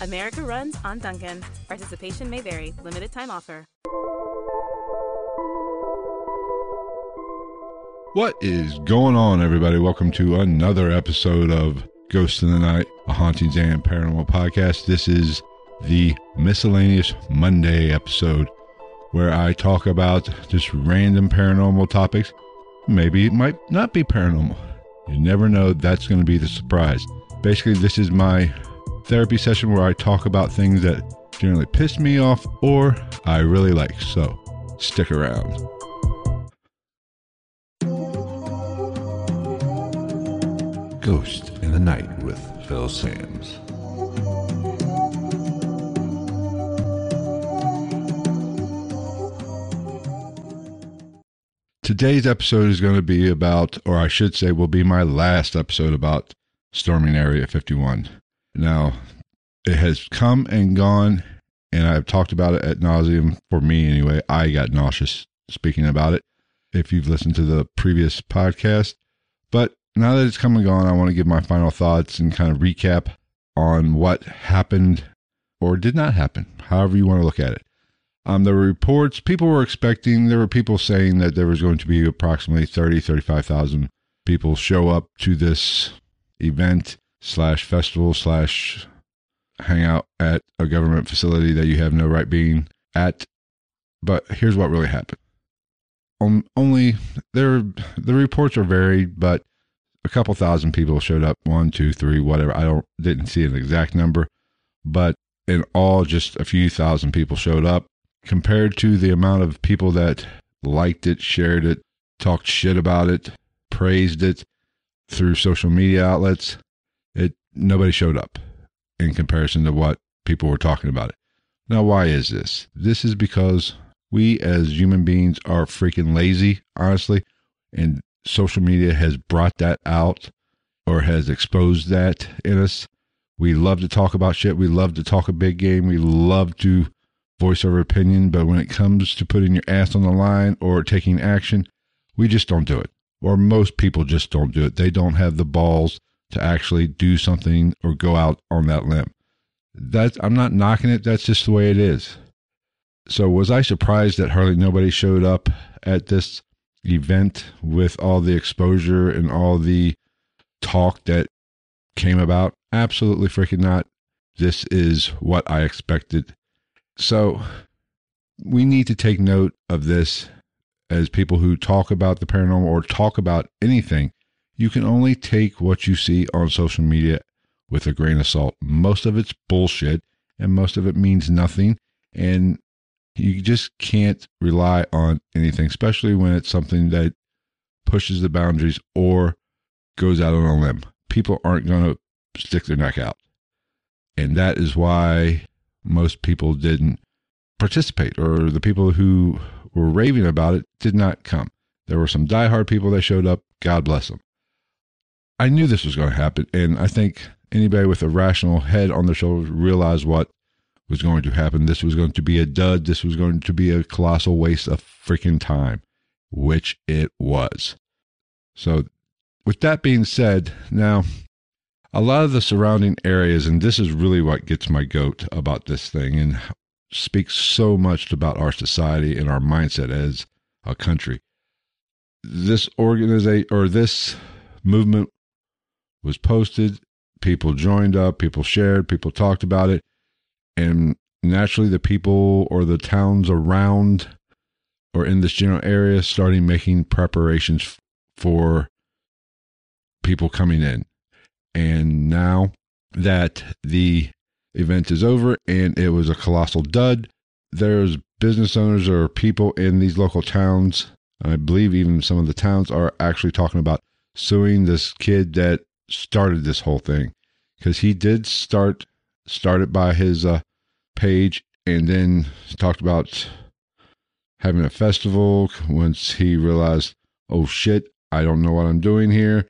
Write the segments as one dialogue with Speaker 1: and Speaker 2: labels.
Speaker 1: America runs on Dunkin'. Participation may vary. Limited time offer.
Speaker 2: What is going on, everybody? Welcome to another episode of Ghost in the Night, a Hauntings and Paranormal podcast. This is the miscellaneous Monday episode where I talk about just random paranormal topics. Maybe it might not be paranormal. You never know. That's going to be the surprise. Basically, this is my therapy session where I talk about things that generally piss me off or I really like. So stick around. Ghost in the Night with Phil Sams. Today's episode is going to be about, or I should say, will be my last episode about storming Area 51. Now, it has come and gone, and I've talked about it at nauseum. For me, anyway, I got nauseous speaking about it. If you've listened to the previous podcast, but now that it's come and gone, I want to give my final thoughts and kind of recap on what happened or did not happen, however you want to look at it. Um, there were reports, people were expecting, there were people saying that there was going to be approximately 30, 35,000 people show up to this event slash festival slash hangout at a government facility that you have no right being at. But here's what really happened. Um, only there, the reports are varied, but a couple thousand people showed up. One, two, three, whatever. I don't didn't see an exact number, but in all, just a few thousand people showed up compared to the amount of people that liked it, shared it, talked shit about it, praised it through social media outlets, nobody showed up in comparison to what people were talking about it. Now, why is this? This is because we as human beings are freaking lazy, honestly, and social media has brought that out or has exposed that in us. We love to talk about shit. We love to talk a big game. We love to voice our opinion, but when it comes to putting your ass on the line or taking action, we just don't do it. Or most people just don't do it. They don't have the balls to actually do something or go out on that limb. That I'm not knocking it. That's just the way it is. So was I surprised that hardly nobody showed up at this event with all the exposure and all the talk that came about? Absolutely freaking not. This is what I expected so we need to take note of this as people who talk about the paranormal or talk about anything. You can only take what you see on social media with a grain of salt. Most of it's bullshit and most of it means nothing. And you just can't rely on anything, especially when it's something that pushes the boundaries or goes out on a limb. People aren't going to stick their neck out. And that is why most people didn't participate, or the people who were raving about it did not come. There were some diehard people that showed up. God bless them. I knew this was going to happen, and I think anybody with a rational head on their shoulders realized what was going to happen. This was going to be a dud. This was going to be a colossal waste of freaking time, which it was. So, with that being said, now a lot of the surrounding areas, and this is really what gets my goat about this thing and speaks so much about our society and our mindset as a country. This organization or this movement was posted, people joined up, people shared, people talked about it, and naturally the people or the towns around or in this general area starting making preparations for people coming in. And now that the event is over and it was a colossal dud, there's business owners or people in these local towns. I believe even some of the towns are actually talking about suing this kid that started this whole thing because he did start started by his uh, page and then talked about having a festival once he realized, oh shit, I don't know what I'm doing here.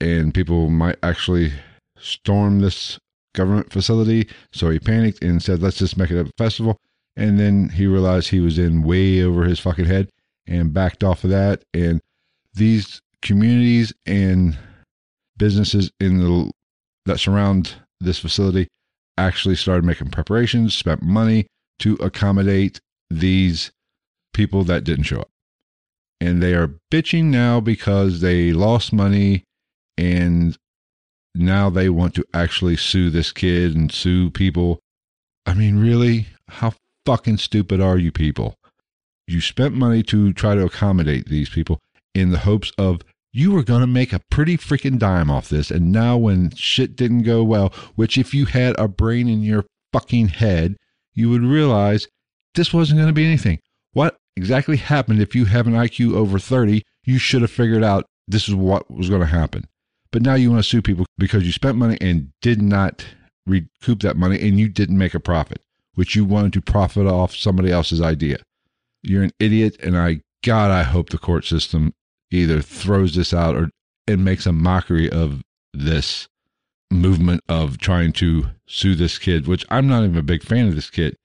Speaker 2: And people might actually storm this government facility. So he panicked and said, let's just make it a festival. And then he realized he was in way over his fucking head and backed off of that. And these communities and businesses in the that surround this facility actually started making preparations, spent money to accommodate these people that didn't show up. And they are bitching now because they lost money and now they want to actually sue this kid and sue people. I mean, really? How fucking stupid are you people? You spent money to try to accommodate these people in the hopes of you were going to make a pretty freaking dime off this. And now, when shit didn't go well, which if you had a brain in your fucking head, you would realize this wasn't going to be anything. What exactly happened if you have an IQ over 30? You should have figured out this is what was going to happen. But now you want to sue people because you spent money and did not recoup that money and you didn't make a profit, which you wanted to profit off somebody else's idea. You're an idiot. And I, God, I hope the court system either throws this out or and makes a mockery of this movement of trying to sue this kid, which I'm not even a big fan of this kid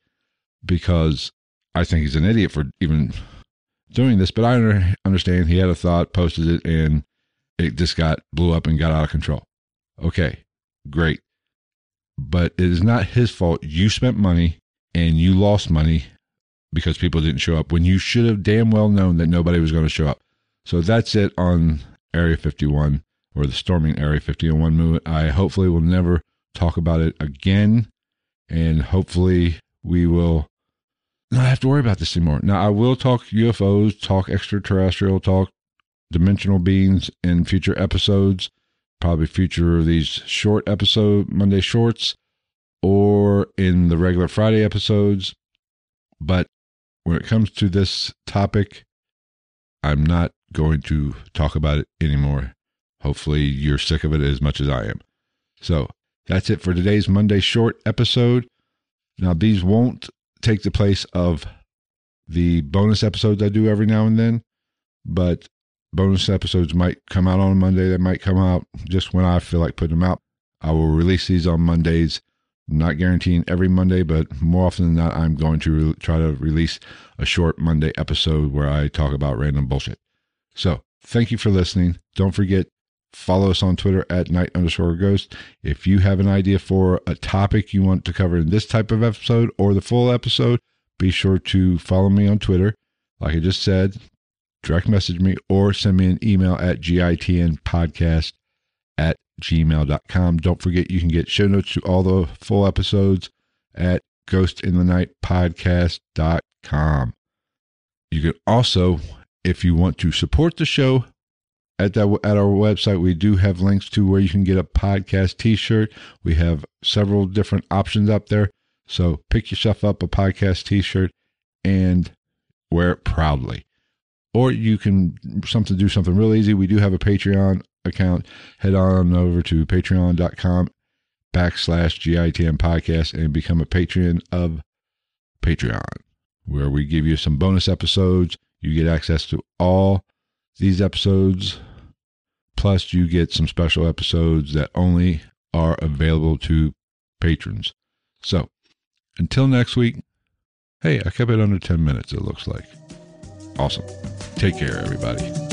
Speaker 2: because I think he's an idiot for even doing this. But I understand he had a thought, posted it, and it just got blew up and got out of control. Okay, great. But it is not his fault. You spent money and you lost money because people didn't show up when you should have damn well known that nobody was going to show up. So that's it on Area 51 or the storming Area 51 movement. I hopefully will never talk about it again. And hopefully we will not have to worry about this anymore. Now, I will talk UFOs, talk extraterrestrial, talk dimensional beings in future episodes, probably future of these short episode Monday shorts or in the regular Friday episodes. But when it comes to this topic, I'm not going to talk about it anymore. Hopefully, you're sick of it as much as I am. So, that's it for today's Monday short episode. Now, these won't take the place of the bonus episodes I do every now and then, but bonus episodes might come out on a Monday. They might come out just when I feel like putting them out. I will release these on Mondays. Not guaranteeing every Monday, but more often than not, I'm going to re- try to release a short Monday episode where I talk about random bullshit. So thank you for listening. Don't forget, follow us on Twitter at night underscore ghost. If you have an idea for a topic you want to cover in this type of episode or the full episode, be sure to follow me on Twitter. Like I just said, direct message me or send me an email at gitnpodcast at gmail.com. Don't forget you can get show notes to all the full episodes at ghostinthenightpodcast.com. You can also if you want to support the show at that at our website, we do have links to where you can get a podcast T-shirt. We have several different options up there. So pick yourself up a podcast T-shirt and wear it proudly. Or you can something do something real easy. We do have a Patreon account. Head on over to patreon.com backslash GITN podcast and become a patron of Patreon, where we give you some bonus episodes you get access to all these episodes, plus, you get some special episodes that only are available to patrons. So, until next week, hey, I kept it under 10 minutes, it looks like. Awesome. Take care, everybody.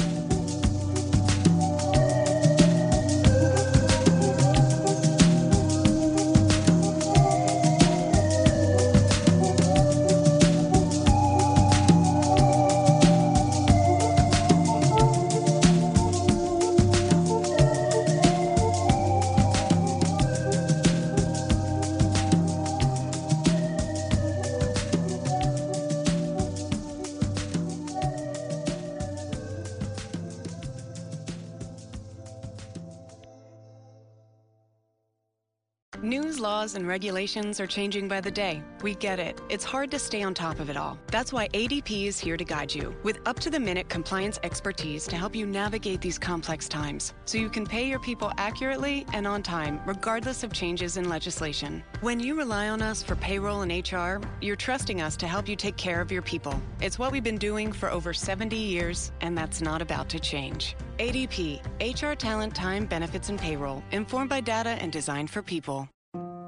Speaker 3: News, laws, and regulations are changing by the day. We get it. It's hard to stay on top of it all. That's why ADP is here to guide you with up to the minute compliance expertise to help you navigate these complex times so you can pay your people accurately and on time, regardless of changes in legislation. When you rely on us for payroll and HR, you're trusting us to help you take care of your people. It's what we've been doing for over 70 years, and that's not about to change. ADP, HR talent, time, benefits, and payroll, informed by data and designed for people.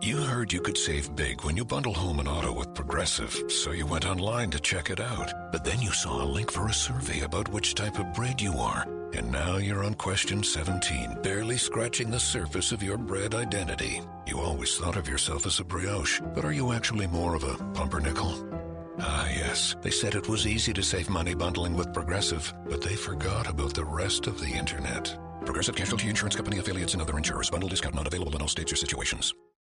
Speaker 4: You heard you could save big when you bundle home and auto with Progressive, so you went online to check it out. But then you saw a link for a survey about which type of bread you are. And now you're on question 17, barely scratching the surface of your bread identity. You always thought of yourself as a brioche, but are you actually more of a pumpernickel? Ah, yes. They said it was easy to save money bundling with Progressive, but they forgot about the rest of the internet. Progressive Casualty Insurance Company affiliates and other insurers. Bundle discount not available in all states or situations.